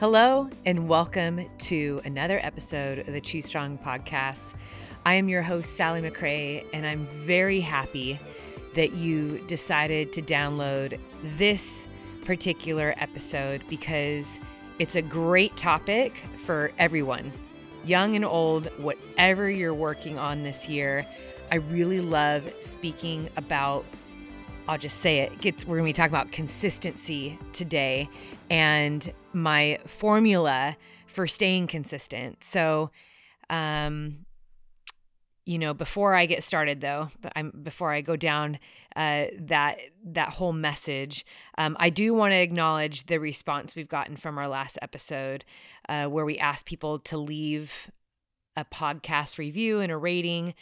Hello, and welcome to another episode of the Choose Strong podcast. I am your host, Sally McRae, and I'm very happy that you decided to download this particular episode because it's a great topic for everyone, young and old, whatever you're working on this year. I really love speaking about I'll just say it. Gets, we're going to be talking about consistency today and my formula for staying consistent. So, um, you know, before I get started, though, I'm before I go down uh, that that whole message, um, I do want to acknowledge the response we've gotten from our last episode, uh, where we asked people to leave a podcast review and a rating,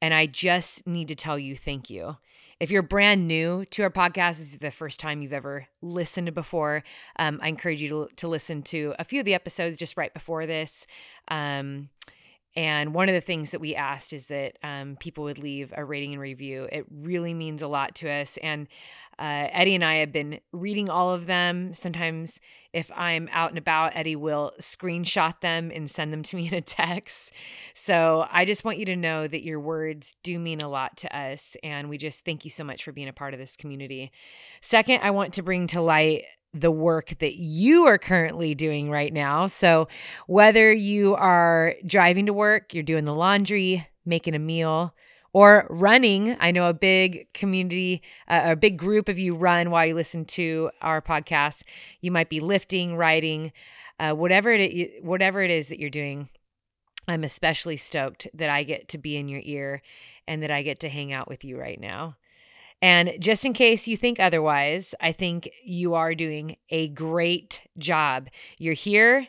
and I just need to tell you thank you. If you're brand new to our podcast, this is the first time you've ever listened before, um, I encourage you to, to listen to a few of the episodes just right before this. Um, and one of the things that we asked is that um, people would leave a rating and review. It really means a lot to us. And uh, Eddie and I have been reading all of them. Sometimes, if I'm out and about, Eddie will screenshot them and send them to me in a text. So I just want you to know that your words do mean a lot to us. And we just thank you so much for being a part of this community. Second, I want to bring to light the work that you are currently doing right now. So, whether you are driving to work, you're doing the laundry, making a meal, or running. I know a big community, uh, a big group of you run while you listen to our podcast. You might be lifting, riding, uh, whatever it whatever it is that you're doing. I'm especially stoked that I get to be in your ear and that I get to hang out with you right now. And just in case you think otherwise, I think you are doing a great job. You're here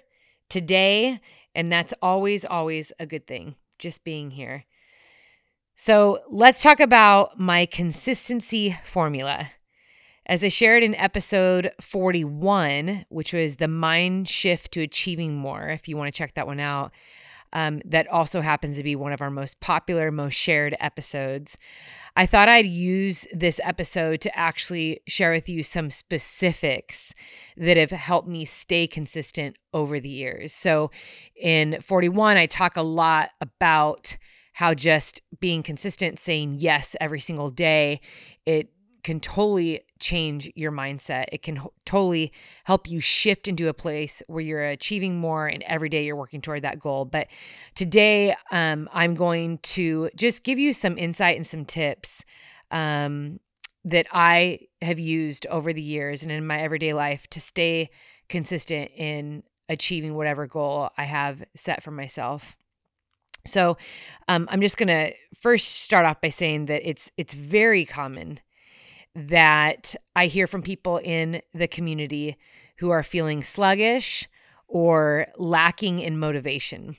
today, and that's always, always a good thing, just being here. So let's talk about my consistency formula. As I shared in episode 41, which was the mind shift to achieving more, if you want to check that one out, um, that also happens to be one of our most popular, most shared episodes. I thought I'd use this episode to actually share with you some specifics that have helped me stay consistent over the years. So in 41, I talk a lot about how just being consistent, saying yes every single day, it can totally change your mindset. It can ho- totally help you shift into a place where you're achieving more and every day you're working toward that goal. But today, um, I'm going to just give you some insight and some tips um, that I have used over the years and in my everyday life to stay consistent in achieving whatever goal I have set for myself. So um, I'm just to first start off by saying that it's it's very common that I hear from people in the community who are feeling sluggish or lacking in motivation.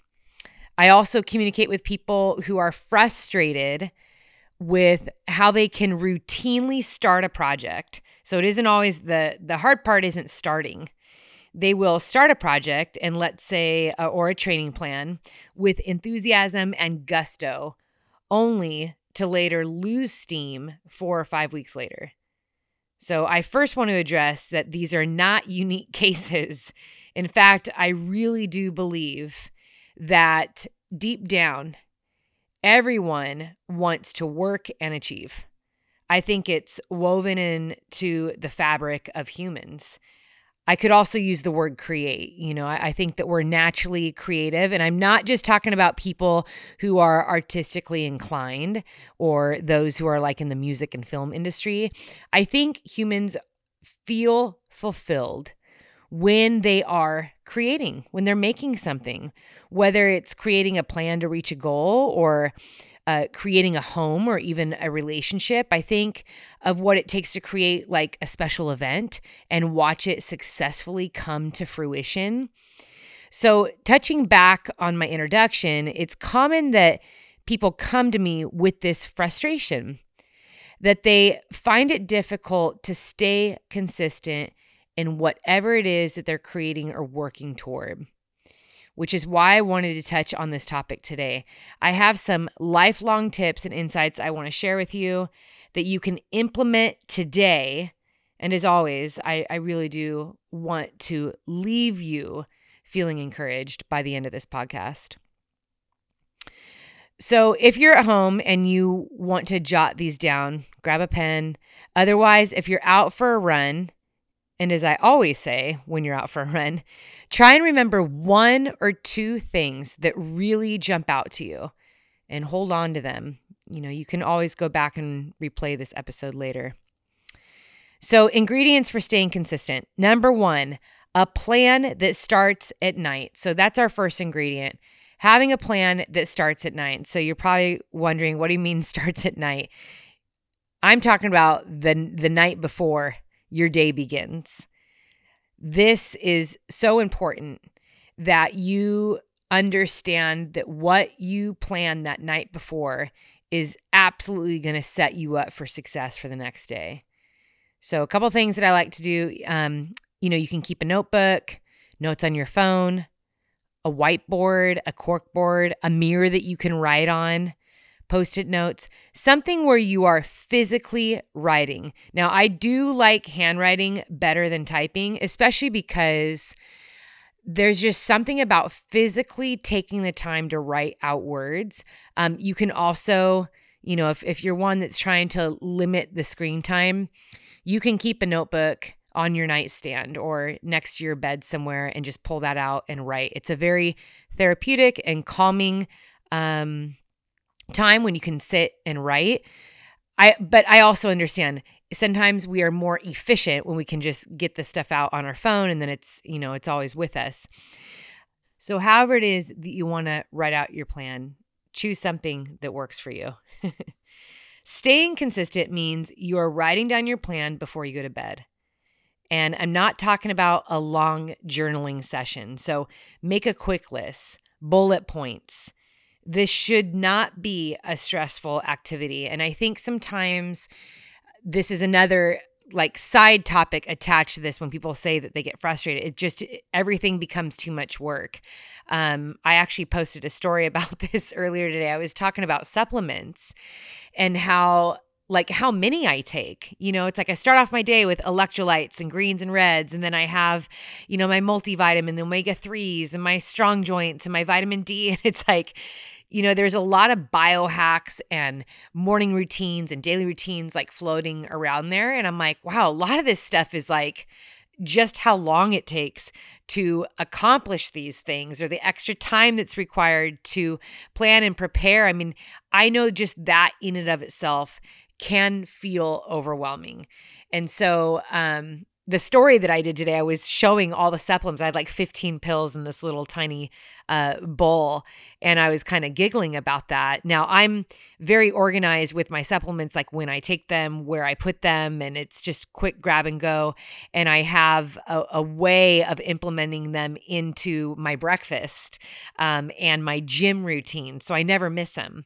I also communicate with people who are frustrated with how they can routinely start a project. So it isn't always the the hard part isn't starting they will start a project and let's say uh, or a training plan with enthusiasm and gusto only to later lose steam 4 or 5 weeks later. So I first want to address that these are not unique cases. In fact, I really do believe that deep down everyone wants to work and achieve. I think it's woven into the fabric of humans. I could also use the word create. You know, I, I, think that we're naturally creative. And I'm not just talking about people who are artistically inclined or those who are like in the music and film industry. I think humans feel fulfilled when they are creating, when they're making something, whether it's creating a plan to reach a goal or uh, creating a home or even a relationship. I think of what it takes to create like a special event and watch it successfully come to fruition. So, touching back on my introduction, it's common that people come to me with this frustration that they find it difficult to stay consistent in whatever it is that they're creating or working toward which is why I wanted to touch on this topic today. I have some lifelong tips and insights I want to share with you that you can implement today. And as always, I, I really do want to leave you feeling encouraged by the end of this podcast. So, if you're at home and you want to jot these down, grab a pen. Otherwise, if you're out for a run, and as I always say when you're out for a run, try and remember one or two things that really jump out to you and hold on to them. You know, you can always go back and replay this episode later. So, ingredients for staying consistent. Number one, a plan that starts at night. So, that's our first ingredient having a plan that starts at night. So, you're probably wondering, what do you mean starts at night? I'm talking about the, the night before your day begins. This is so important that you understand that what you plan that night before is absolutely going to set you up for success for the next day. So, a couple things that I like to do um, you know, you can keep a notebook, notes on your phone, a whiteboard, a corkboard, a mirror that you can write on, post it notes, something where you are physically writing. Now, I do like handwriting better than typing, especially because there's just something about physically taking the time to write out words. Um, you can also, you know, if, if you're one that's trying to limit the screen time, you can keep a notebook on your nightstand or next to your bed somewhere and just pull that out and write. It's a very therapeutic and calming um, time when you can sit and write. I but I also understand sometimes we are more efficient when we can just get the stuff out on our phone and then it's, you know, it's always with us. So however it is that you want to write out your plan, choose something that works for you. Staying consistent means you are writing down your plan before you go to bed. And I'm not talking about a long journaling session. So make a quick list, bullet points. This should not be a stressful activity. And I think sometimes this is another like side topic attached to this when people say that they get frustrated. It just everything becomes too much work. Um, i actually posted a story about this earlier today. I was talking about supplements and how like how many I take. You know, it's like I start off my day with electrolytes and greens and reds, and then I have, you know, my multivitamin, the omega 3s, and my strong joints, and my vitamin D. And it's like, you know, there's a lot of biohacks and morning routines and daily routines like floating around there. And I'm like, wow, a lot of this stuff is like, just how long it takes to accomplish these things or the extra time that's required to plan and prepare. I mean, I know just that in and of itself can feel overwhelming. And so, um, the story that I did today, I was showing all the supplements. I had like 15 pills in this little tiny uh, bowl, and I was kind of giggling about that. Now, I'm very organized with my supplements, like when I take them, where I put them, and it's just quick grab and go. And I have a, a way of implementing them into my breakfast um, and my gym routine. So I never miss them.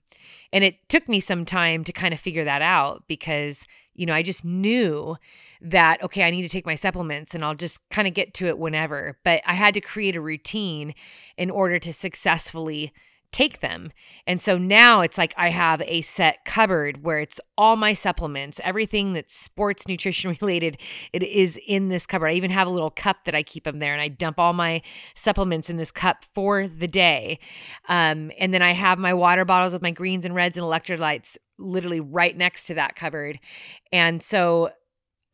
And it took me some time to kind of figure that out because, you know, I just knew that, okay, I need to take my supplements and I'll just kind of get to it whenever. But I had to create a routine in order to successfully take them. And so now it's like I have a set cupboard where it's all my supplements, everything that's sports nutrition related, it is in this cupboard. I even have a little cup that I keep them there and I dump all my supplements in this cup for the day. Um, and then I have my water bottles with my greens and reds and electrolytes literally right next to that cupboard. And so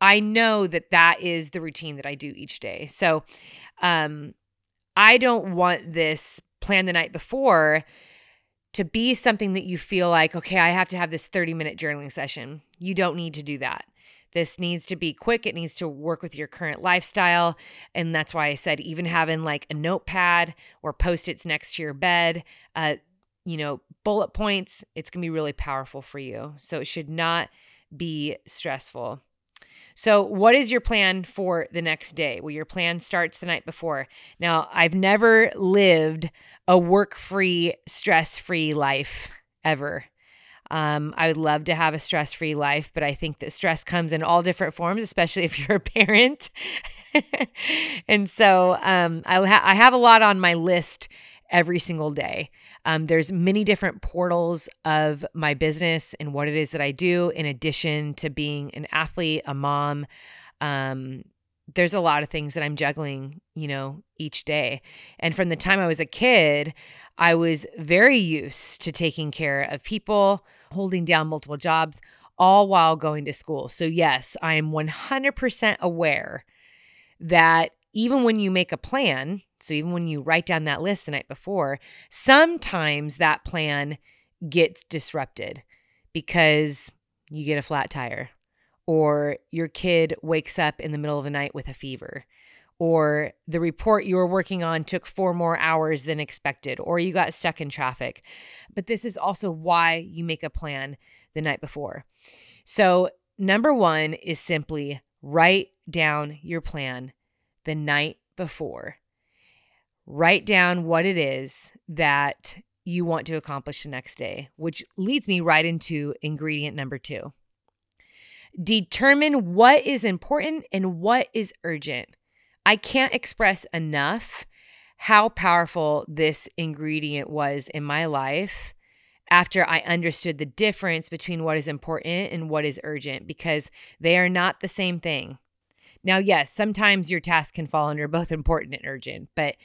I know that that is the routine that I do each day. So um, I don't want this plan the night before to be something that you feel like, okay, I have to have this 30 minute journaling session. You don't need to do that. This needs to be quick. It needs to work with your current lifestyle. And that's why I said, even having like a notepad or post its next to your bed, uh, you know, bullet points, it's going to be really powerful for you. So it should not be stressful. So, what is your plan for the next day? Well, your plan starts the night before. Now, I've never lived a work free, stress free life ever. Um, I would love to have a stress free life, but I think that stress comes in all different forms, especially if you're a parent. and so um, I, ha- I have a lot on my list every single day. Um, there's many different portals of my business and what it is that I do, in addition to being an athlete, a mom, um, there's a lot of things that I'm juggling, you know, each day. And from the time I was a kid, I was very used to taking care of people, holding down multiple jobs, all while going to school. So, yes, I am 100% aware that even when you make a plan, so even when you write down that list the night before, sometimes that plan gets disrupted because you get a flat tire or your kid wakes up in the middle of the night with a fever or the report you were working on took four more hours than expected, or you got stuck in traffic. But this is also why you make a plan the night before. So, number one is simply write down your plan the night before. Write down what it is that you want to accomplish the next day, which leads me right into ingredient number two. Determine what is important and what is urgent. I can't express enough how powerful this ingredient was in my life after I understood the difference between what is important and what is urgent because they are not the same thing. Now, yes, sometimes your task can fall under both important and urgent, but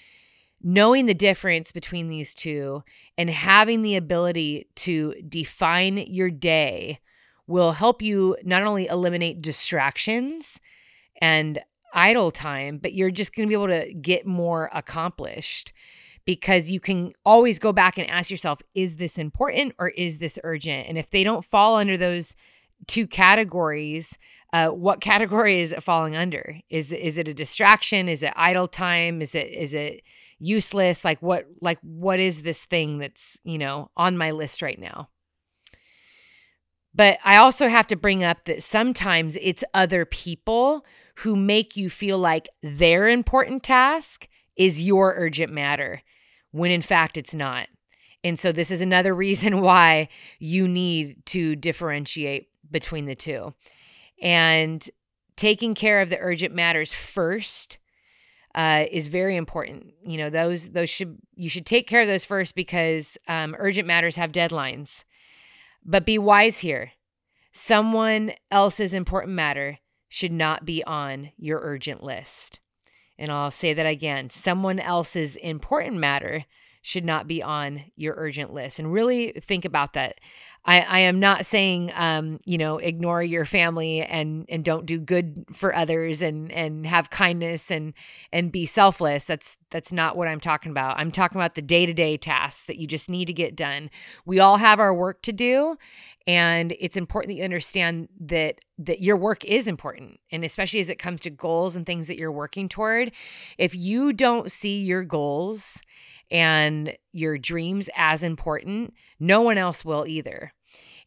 knowing the difference between these two and having the ability to define your day will help you not only eliminate distractions and idle time, but you're just going to be able to get more accomplished because you can always go back and ask yourself, is this important or is this urgent? And if they don't fall under those two categories, uh, what category is it falling under? Is is it a distraction? Is it idle time? Is it is it useless? Like what like what is this thing that's you know on my list right now? But I also have to bring up that sometimes it's other people who make you feel like their important task is your urgent matter, when in fact it's not. And so, this is another reason why you need to differentiate between the two. And taking care of the urgent matters first uh, is very important. You know, those those should you should take care of those first because um, urgent matters have deadlines. But be wise here. Someone else's important matter should not be on your urgent list. And I'll say that again someone else's important matter should not be on your urgent list. And really think about that. I, I am not saying, um, you know, ignore your family and and don't do good for others and and have kindness and and be selfless. That's that's not what I'm talking about. I'm talking about the day to day tasks that you just need to get done. We all have our work to do, and it's important that you understand that that your work is important and especially as it comes to goals and things that you're working toward if you don't see your goals and your dreams as important no one else will either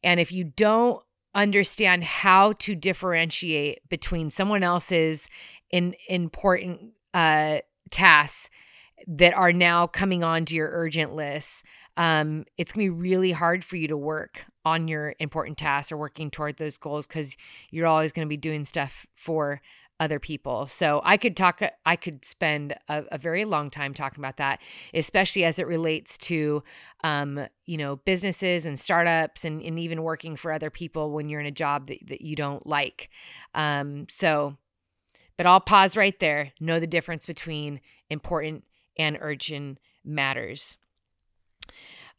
and if you don't understand how to differentiate between someone else's in, important uh, tasks that are now coming onto your urgent list um, it's going to be really hard for you to work on your important tasks or working toward those goals because you're always going to be doing stuff for other people. So I could talk, I could spend a, a, very long time talking about that, especially as it relates to, um, you know, businesses and startups and, and even working for other people when you're in a job that, that you don't like. Um, so, but I'll pause right there. Know the difference between important and urgent matters.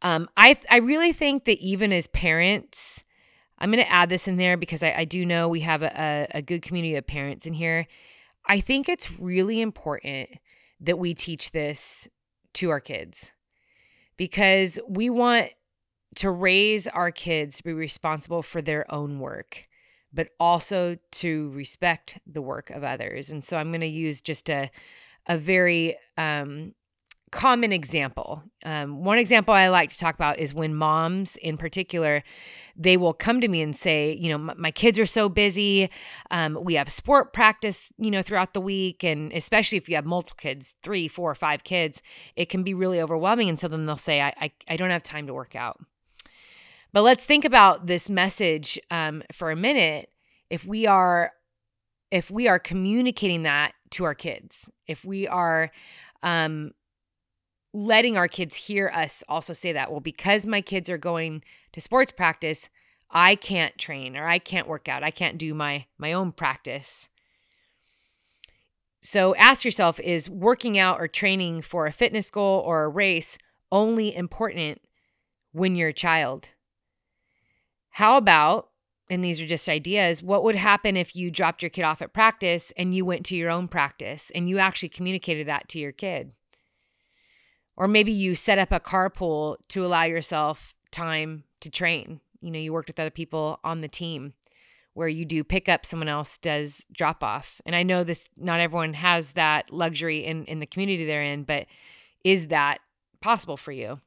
Um, I I really think that even as parents, I'm going to add this in there because I, I do know we have a, a good community of parents in here. I think it's really important that we teach this to our kids because we want to raise our kids to be responsible for their own work, but also to respect the work of others. And so I'm going to use just a a very um, common example. Um, one example I like to talk about is when moms, in particular, they will come to me and say, you know, my, kids are so busy. Um, we have sport practice, you know, throughout the week, and especially if you have multiple kids, three, four, five kids, it can be really overwhelming. And so then they'll say, I, I, I don't have time to work out. But let's think about this message um, for a minute. If we are, if we are communicating that to our kids, if we are um, letting our kids hear us also say that well because my kids are going to sports practice i can't train or i can't work out i can't do my my own practice So ask yourself is working out or training for a fitness goal or a race only important when you're a child? How about, and these are just ideas, what would happen if you dropped your kid off at practice and you went to your own practice and you actually communicated that to your kid? Or maybe you set up a carpool to allow yourself time to train. You know, you worked with other people on the team where you do pick up, someone else does drop off. And I know this, not everyone has that luxury in, in the community they're in, but is that possible for you?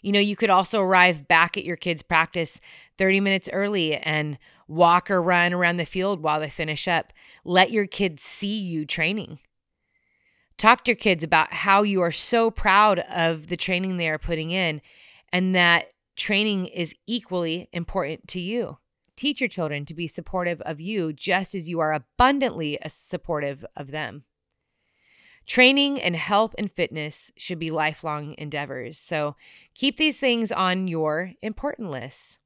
You know, you could also arrive back at your kids' practice 30 minutes early and walk or run around the field while they finish up. Let your kids see you training. Talk to your kids about how you are so proud of the training they are putting in and that training is equally important to you. Teach your children to be supportive of you just as you are abundantly supportive of them. Training and health and fitness should be lifelong endeavors. So keep these things on your important list.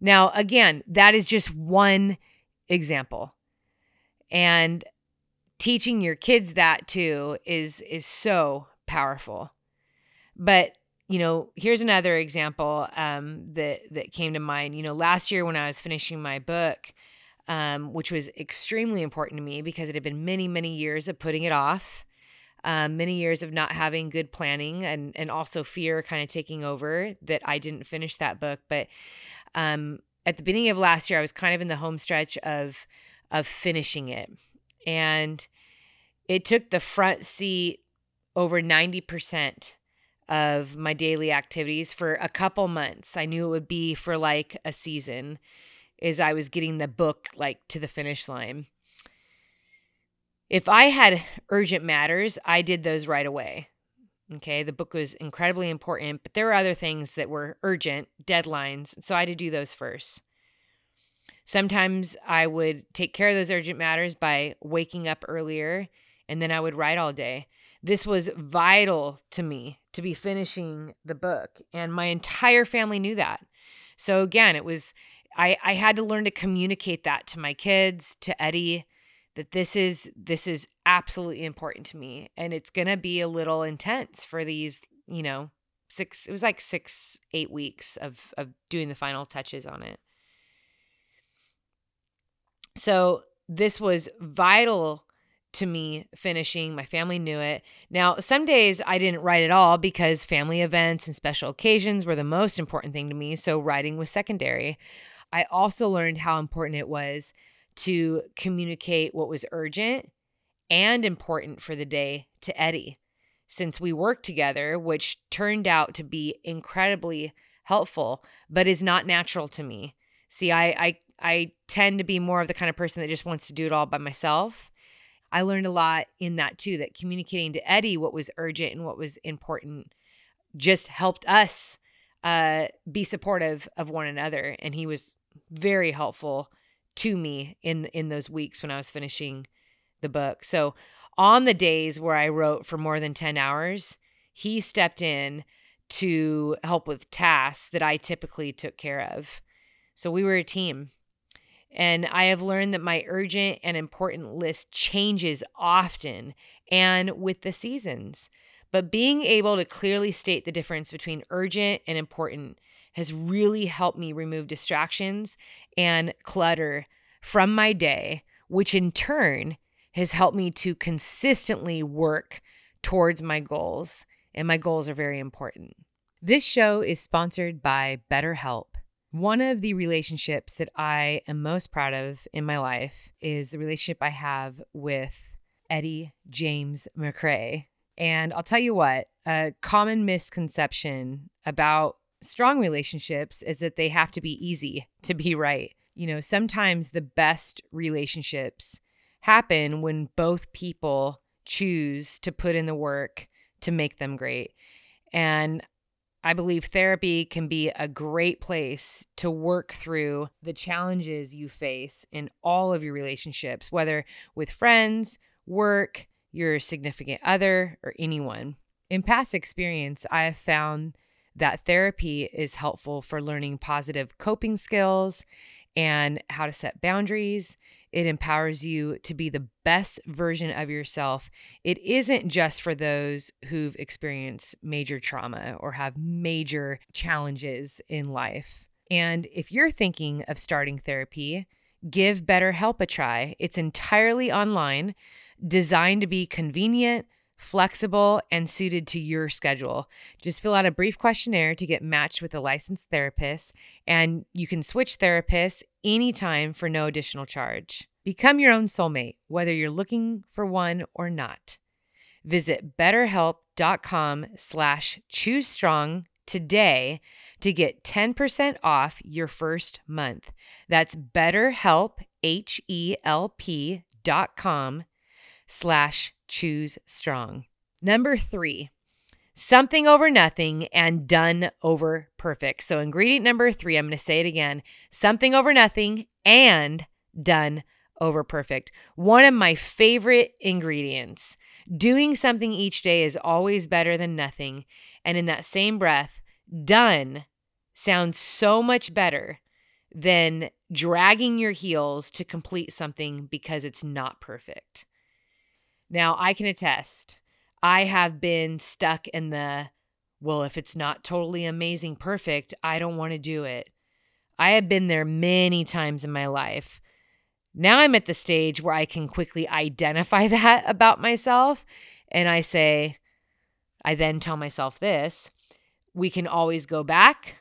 Now, again, that is just one example. And teaching your kids that too is is so powerful. But you know, here's another example um, that that came to mind. You know, last year when I was finishing my book, um, which was extremely important to me because it had been many, many years of putting it off, um, many years of not having good planning, and and also fear kind of taking over that I didn't finish that book. But um, at the beginning of last year, I was kind of in the home stretch of of finishing it, and it took the front seat over ninety percent of my daily activities for a couple months. I knew it would be for like a season as I was getting the book like to the finish line. If I had urgent matters, I did those right away. Okay, the book was incredibly important, but there were other things that were urgent, deadlines, so I had to do those first. Sometimes I would take care of those urgent matters by waking up earlier, and then I would write all day. This was vital to me to be finishing the book. And my entire family knew that. So again, it was, I, I had to learn to communicate that to my kids, to Eddie, that this is this is absolutely important to me and it's going to be a little intense for these you know six it was like six eight weeks of of doing the final touches on it so this was vital to me finishing. My family knew it. Now, some days I didn't write at all because family events and special occasions were the most important thing to me. So writing was secondary. I also learned how important it was to communicate what was urgent and important for the day to Eddie. Since we worked together, which turned out to be incredibly helpful, but is not natural to me. See, I, I I tend to be more of the kind of person that just wants to do it all by myself. I learned a lot in that too, that communicating to Eddie what was urgent and what was important just helped us uh, be supportive of one another. And he was very helpful to me in in those weeks when I was finishing the book. So on the days where I wrote for more than 10 hours, he stepped in to help with tasks that I typically took care of. So we were a team. And I have learned that my urgent and important list changes often and with the seasons. But being able to clearly state the difference between urgent and important has really helped me remove distractions and clutter from my day, which in turn has helped me to consistently work towards my goals. And my goals are very important. This show is sponsored by BetterHelp. One of the relationships that I am most proud of in my life is the relationship I have with Eddie James McRae. And I'll tell you what, a common misconception about strong relationships is that they have to be easy to be right. You know, sometimes the best relationships happen when both people choose to put in the work to make them great. And I believe therapy can be a great place to work through the challenges you face in all of your relationships, whether with friends, work, your significant other, or anyone. In past experience, I have found that therapy is helpful for learning positive coping skills and how to set boundaries. It empowers you to be the best version of yourself. It isn't just for those who've experienced major trauma or have major challenges in life. And if you're thinking of starting therapy, give BetterHelp a try. It's entirely online, designed to be convenient flexible, and suited to your schedule. Just fill out a brief questionnaire to get matched with a licensed therapist, and you can switch therapists anytime for no additional charge. Become your own soulmate, whether you're looking for one or not. Visit betterhelp.com slash today to get 10% off your first month. That's betterhelp, H-E-L-P dot com slash choose strong. Number three, something over nothing and done over perfect. So, ingredient number three, I'm going to say it again something over nothing and done over perfect. One of my favorite ingredients. Doing something each day is always better than nothing. And in that same breath, done sounds so much better than dragging your heels to complete something because it's not perfect. Now, I can attest, I have been stuck in the, well, if it's not totally amazing, perfect, I don't want to do it. I have been there many times in my life. Now I'm at the stage where I can quickly identify that about myself. And I say, I then tell myself this we can always go back.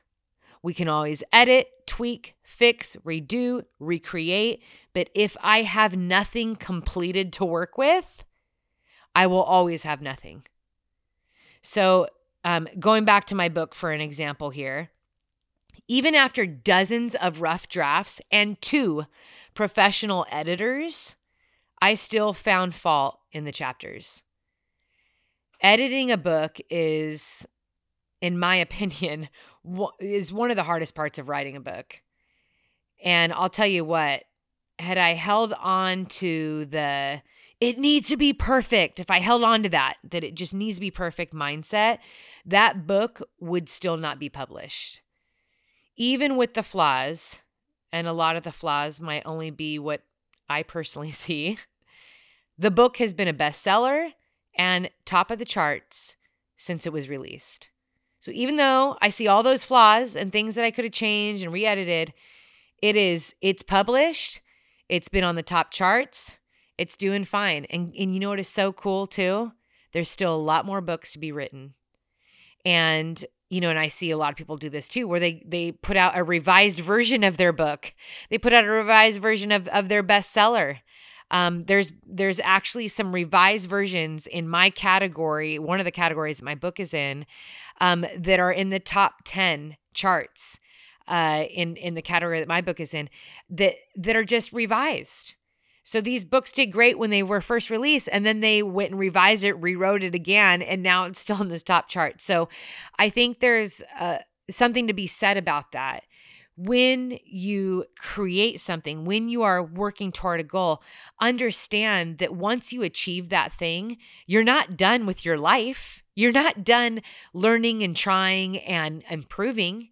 We can always edit, tweak, fix, redo, recreate. But if I have nothing completed to work with, I will always have nothing. So, um, going back to my book for an example here, even after dozens of rough drafts and two professional editors, I still found fault in the chapters. Editing a book is, in my opinion, is one of the hardest parts of writing a book. And I'll tell you what, had I held on to the it needs to be perfect. If I held on to that, that it just needs to be perfect mindset, that book would still not be published. Even with the flaws, and a lot of the flaws might only be what I personally see, the book has been a bestseller and top of the charts since it was released. So even though I see all those flaws and things that I could have changed and re-edited, it is it's published, it's been on the top charts, it's doing fine. And and you know what is so cool too? There's still a lot more books to be written. And you know, and I see a lot of people do this too, where they they put out a revised version of their book. They put out a revised version of of their bestseller. Um, there's there's actually some revised versions in my category, one of the categories that my book is in, um, that are in the top ten charts. Uh, in in the category that my book is in, that that are just revised. So these books did great when they were first released, and then they went and revised it, rewrote it again, and now it's still in this top chart. So I think there's uh, something to be said about that. When you create something, when you are working toward a goal, understand that once you achieve that thing, you're not done with your life. You're not done learning and trying and improving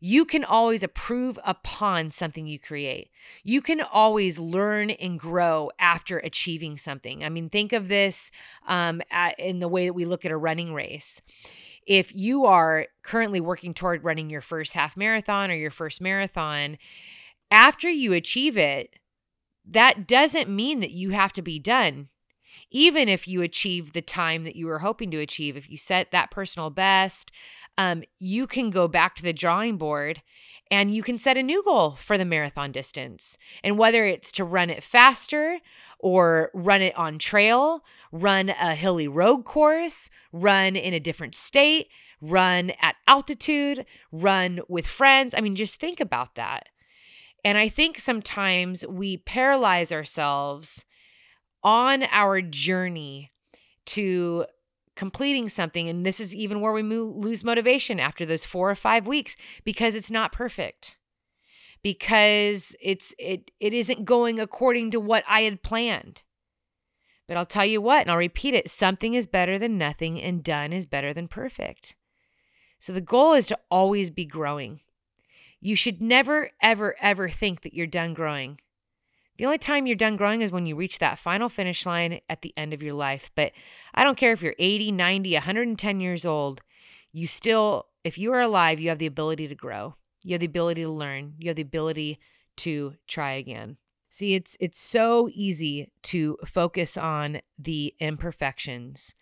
you can always improve upon something you create. You can always learn and grow after achieving something. I mean, think of this um, at, in the way that we look at a running race. If you are currently working toward running your first half marathon or your first marathon, after you achieve it, that doesn't mean that you have to be done even if you achieve the time that you were hoping to achieve, if you set that personal best, um, you can go back to the drawing board and you can set a new goal for the marathon distance. And whether it's to run it faster or run it on trail, run a hilly road course, run in a different state, run at altitude, run with friends. I mean, just think about that. And I think sometimes we paralyze ourselves on our journey to completing something and this is even where we lose motivation after those 4 or 5 weeks because it's not perfect. Because it's it it isn't going according to what I had planned. But I'll tell you what and I'll repeat it something is better than nothing and done is better than perfect. So the goal is to always be growing. You should never, ever, ever think that you're done growing. The only time you're done growing is when you reach that final finish line at the end of your life. But I don't care if you're 80, 90, 110 years old, you still, if you are alive, you have the ability to grow. You have the ability to learn. You have the ability to try again. See, it's it's so easy to focus on the imperfections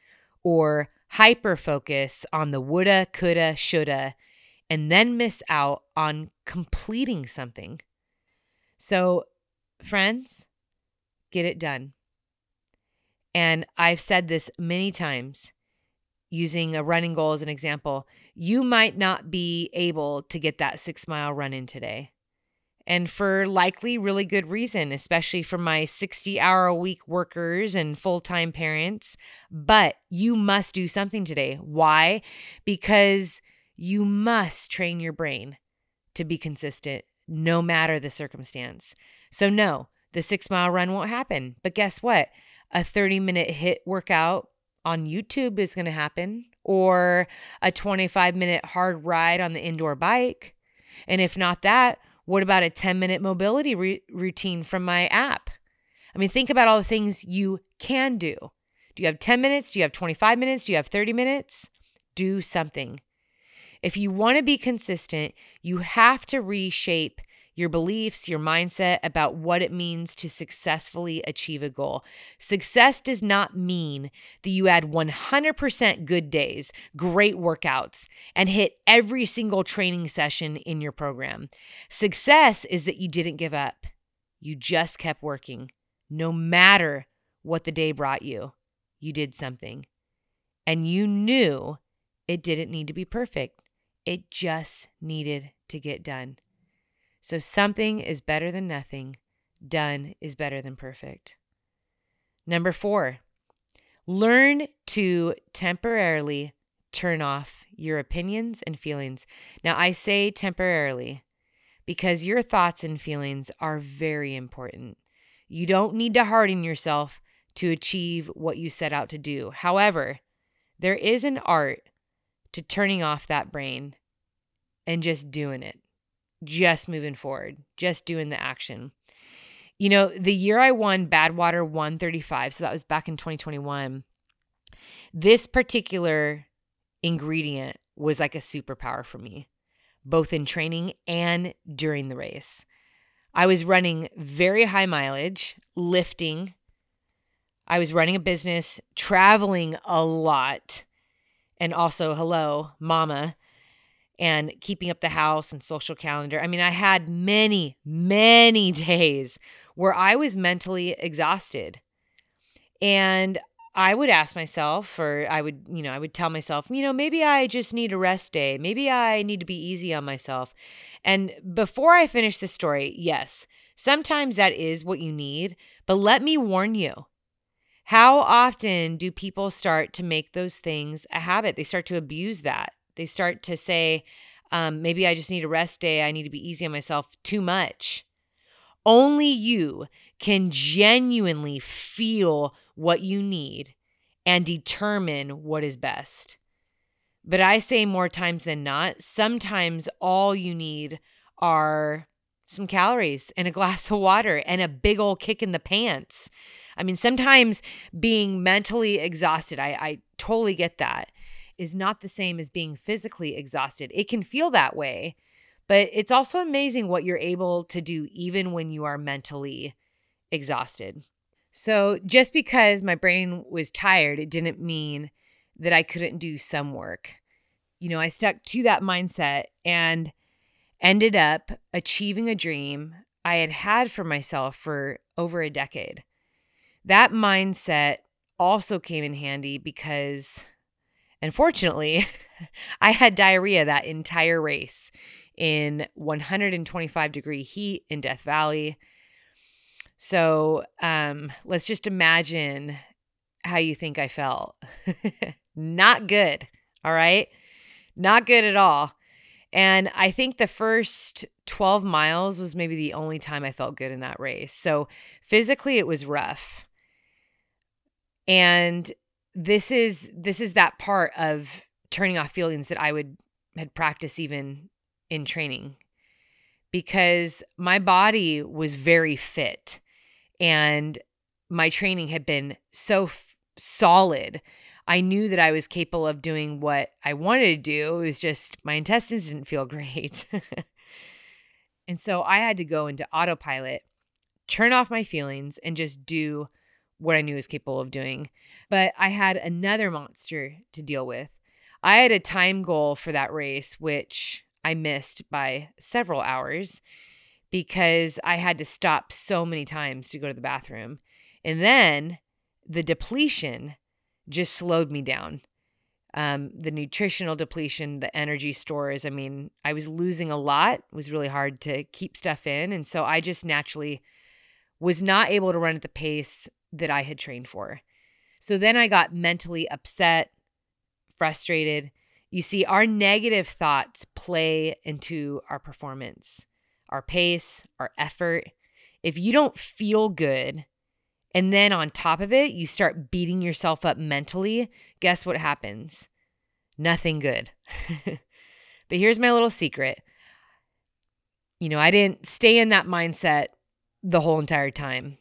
or hyper focus on the woulda, coulda, shoulda, and then miss out on completing something. So, friends, get it done. And I've said this many times using a running goal as an example. You might not be able to get that six mile run in today. And for likely really good reason, especially for my 60 hour a week workers and full time parents. But you must do something today. Why? Because you must train your brain to be consistent no matter the circumstance. So, no, the six mile run won't happen. But guess what? A 30 minute HIIT workout on YouTube is going to happen, or a 25 minute hard ride on the indoor bike. And if not that, what about a 10 minute mobility re- routine from my app? I mean, think about all the things you can do. Do you have 10 minutes? Do you have 25 minutes? Do you have 30 minutes? Do something. If you want to be consistent, you have to reshape your beliefs, your mindset about what it means to successfully achieve a goal. Success does not mean that you had 100% good days, great workouts, and hit every single training session in your program. Success is that you didn't give up, you just kept working. No matter what the day brought you, you did something. And you knew it didn't need to be perfect. It just needed to get done. So something is better than nothing. Done is better than perfect. Number four, learn to temporarily turn off your opinions and feelings. Now, I say temporarily because your thoughts and feelings are very important. You don't need to harden yourself to achieve what you set out to do. However, there is an art to turning off that brain and just doing it, just moving forward, just doing the action. You know, the year I won Badwater 135, so that was back in 2021, this particular ingredient was like a superpower for me, both in training and during the race. I was running very high mileage, lifting. I was running a business, traveling a lot, and also, hello, mama, and keeping up the house and social calendar. I mean, I had many, many days where I was mentally exhausted. And I would ask myself, or I would, you know, I would tell myself, you know, maybe I just need a rest day. Maybe I need to be easy on myself. And before I finish the story, yes, sometimes that is what you need. But let me warn you how often do people start to make those things a habit? They start to abuse that. They start to say, um, maybe I just need a rest day. I need to be easy on myself too much. Only you can genuinely feel what you need and determine what is best. But I say more times than not, sometimes all you need are some calories and a glass of water and a big old kick in the pants. I mean, sometimes being mentally exhausted, I, I totally get that, is not the same as being physically exhausted. It can feel that way, but it's also amazing what you're able to do even when you are mentally exhausted. So just because my brain was tired, it didn't mean that I couldn't do some work. You know, I stuck to that mindset and ended up achieving a dream I had had for myself for over a decade that mindset also came in handy because unfortunately, I had diarrhea that entire race in 125 degree heat in Death Valley. So um, let's just imagine how you think I felt. Not good. All right. Not good at all. And I think the first 12 miles was maybe the only time I felt good in that race. So physically, it was rough and this is this is that part of turning off feelings that I would had practiced even in training. because my body was very fit and my training had been so f- solid. I knew that I was capable of doing what I wanted to do. It was just my intestines didn't feel great. and so I had to go into autopilot, turn off my feelings, and just do what I knew was capable of doing. But I had another monster to deal with. I had a time goal for that race, which I missed by several hours because I had to stop so many times to go to the bathroom. And then the depletion just slowed me down. Um, the nutritional depletion, the energy stores. I mean, I was losing a lot. It was really hard to keep stuff in. And so I just naturally was not able to run at the pace that I had trained for. So then I got mentally upset, frustrated. You see, our negative thoughts play into our performance, our pace, our effort. If you don't feel good, and then on top of it, you start beating yourself up mentally, guess what happens? Nothing good. but here's my little secret. You know, I didn't stay in that mindset the whole entire time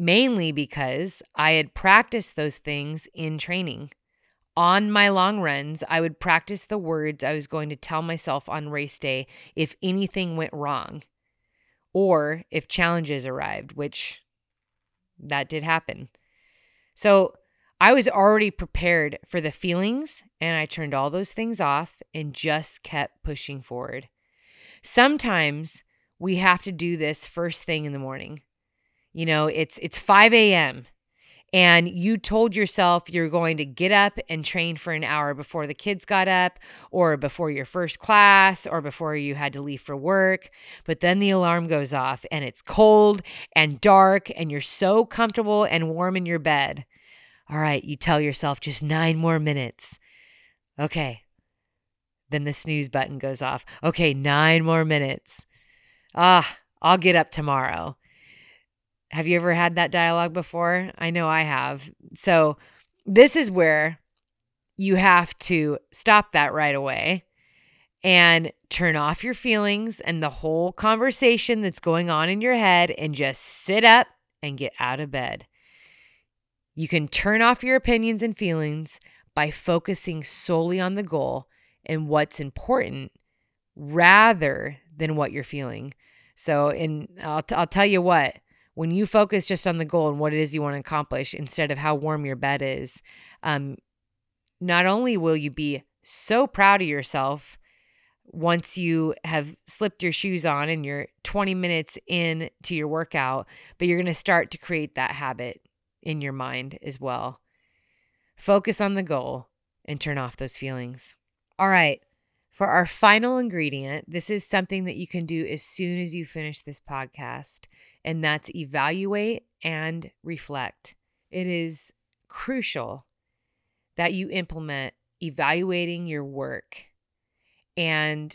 mainly because I had practiced those things in training. On my long runs, I would practice the words I was going to tell myself on race day if anything went wrong or if challenges arrived, which that did happen. So I was already prepared for the feelings and I turned all those things off and just kept pushing forward. Sometimes we have to do this first thing in the morning. You know, it's it's 5 a.m. and you told yourself you're going to get up and train for an hour before the kids got up or before your first class or before you had to leave for work. But then the alarm goes off and it's cold and dark and you're so comfortable and warm in your bed. All right, you tell yourself just nine more minutes. Okay. Then the snooze button goes off. Okay, nine more minutes. Ah, I'll get up tomorrow. Have you ever had that dialogue before? I know I have. So, this is where you have to stop that right away and turn off your feelings and the whole conversation that's going on in your head and just sit up and get out of bed. You can turn off your opinions and feelings by focusing solely on the goal and what's important rather than what you're feeling. So, and I'll, t- I'll tell you what, when you focus just on the goal and what it is you want to accomplish instead of how warm your bed is, um, not only will you be so proud of yourself once you have slipped your shoes on and you're 20 minutes in to your workout, but you're going to start to create that habit in your mind as well. Focus on the goal and turn off those feelings. All right. For our final ingredient, this is something that you can do as soon as you finish this podcast and that's evaluate and reflect. It is crucial that you implement evaluating your work and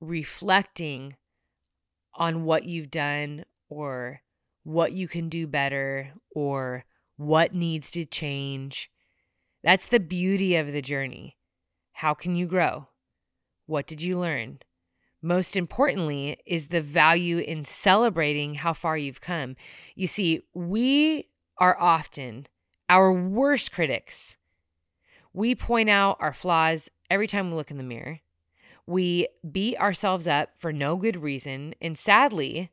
reflecting on what you've done or what you can do better or what needs to change. That's the beauty of the journey. How can you grow? What did you learn? Most importantly, is the value in celebrating how far you've come. You see, we are often our worst critics. We point out our flaws every time we look in the mirror. We beat ourselves up for no good reason, and sadly,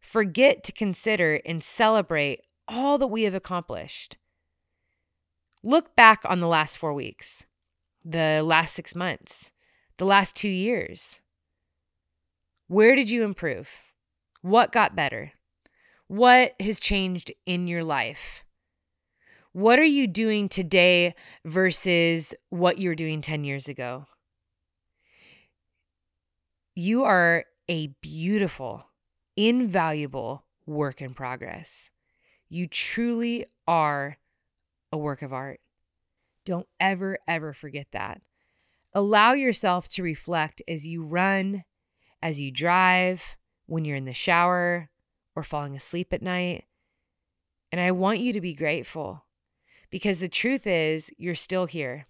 forget to consider and celebrate all that we have accomplished. Look back on the last four weeks, the last six months, the last two years. Where did you improve? What got better? What has changed in your life? What are you doing today versus what you were doing 10 years ago? You are a beautiful, invaluable work in progress. You truly are a work of art. Don't ever, ever forget that. Allow yourself to reflect as you run, as you drive, when you're in the shower, or falling asleep at night. And I want you to be grateful because the truth is, you're still here.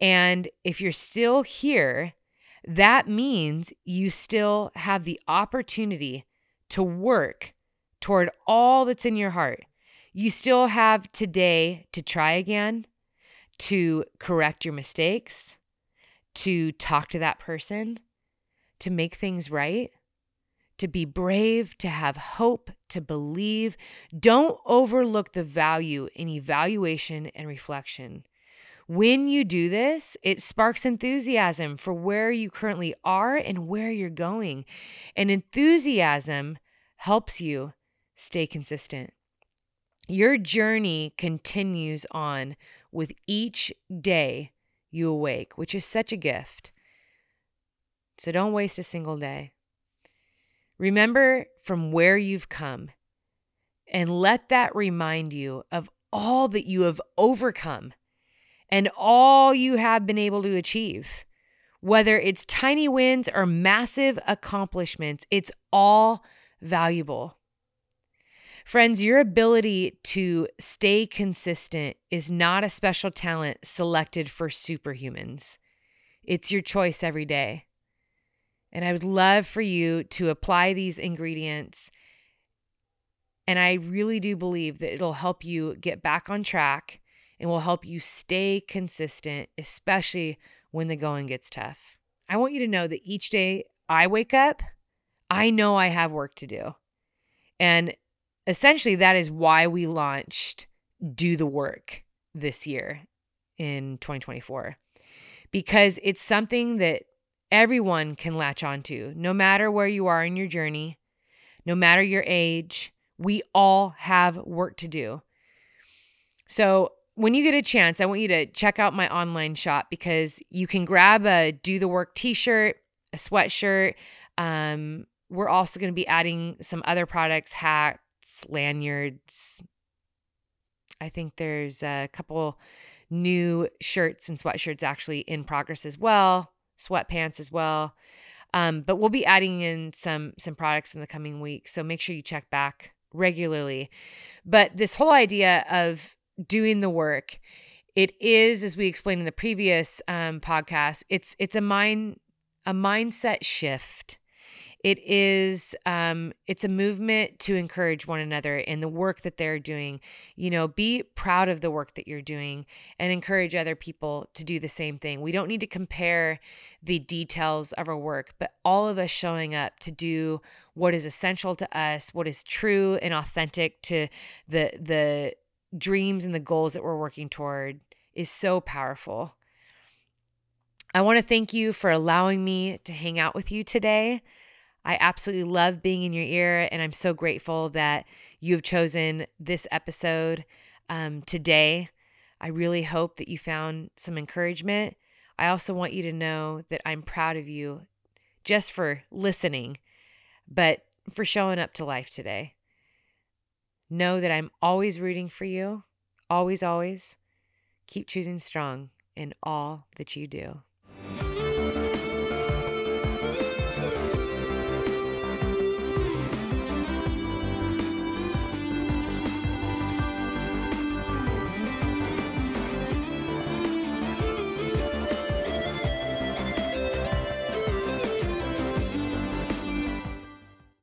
And if you're still here, that means you still have the opportunity to work toward all that's in your heart. You still have today to try again, to correct your mistakes, to talk to that person, to make things right, to be brave, to have hope, to believe. Don't overlook the value in evaluation and reflection. When you do this, it sparks enthusiasm for where you currently are and where you're going. And enthusiasm helps you stay consistent. Your journey continues on with each day you awake, which is such a gift. So don't waste a single day. Remember from where you've come and let that remind you of all that you have overcome and all you have been able to achieve. Whether it's tiny wins or massive accomplishments, it's all valuable. Friends, your ability to stay consistent is not a special talent selected for superhumans. It's your choice every day. And I would love for you to apply these ingredients. And I really do believe that it'll help you get back on track and will help you stay consistent, especially when the going gets tough. I want you to know that each day I wake up, I know I have work to do. And essentially, that is why we launched Do the Work this year in 2024, because it's something that everyone can latch onto, no matter where you are in your journey, no matter your age. We all have work to do. So when you get a chance, I want you to check out my online shop because you can grab a do the work t-shirt, a sweatshirt. Um, we're also going to be adding some other products, hats, lanyards. I think there's a couple new shirts and sweatshirts actually in progress as well, sweatpants as well. Um, but we'll be adding in some some products in the coming weeks, so make sure you check back regularly. But this whole idea of doing the work. It is, as we explained in the previous um, podcast, it's it's a mind a mindset shift. It is um, it's a movement to encourage one another in the work that they're doing. You know, be proud of the work that you're doing and encourage other people to do the same thing. We don't need to compare the details of our work, but all of us showing up to do what is essential to us, what is true and authentic to the the dreams and the goals that we're working toward is so powerful. I want to thank you for allowing me to hang out with you today. I absolutely love being in your ear, and I'm so grateful that you have chosen this episode um, today. I really hope that you found some encouragement. I also want you to know that I'm proud of you just for listening, but for showing up to life today. Know that I'm always rooting for you. Always, always. Keep choosing strong in all that you do.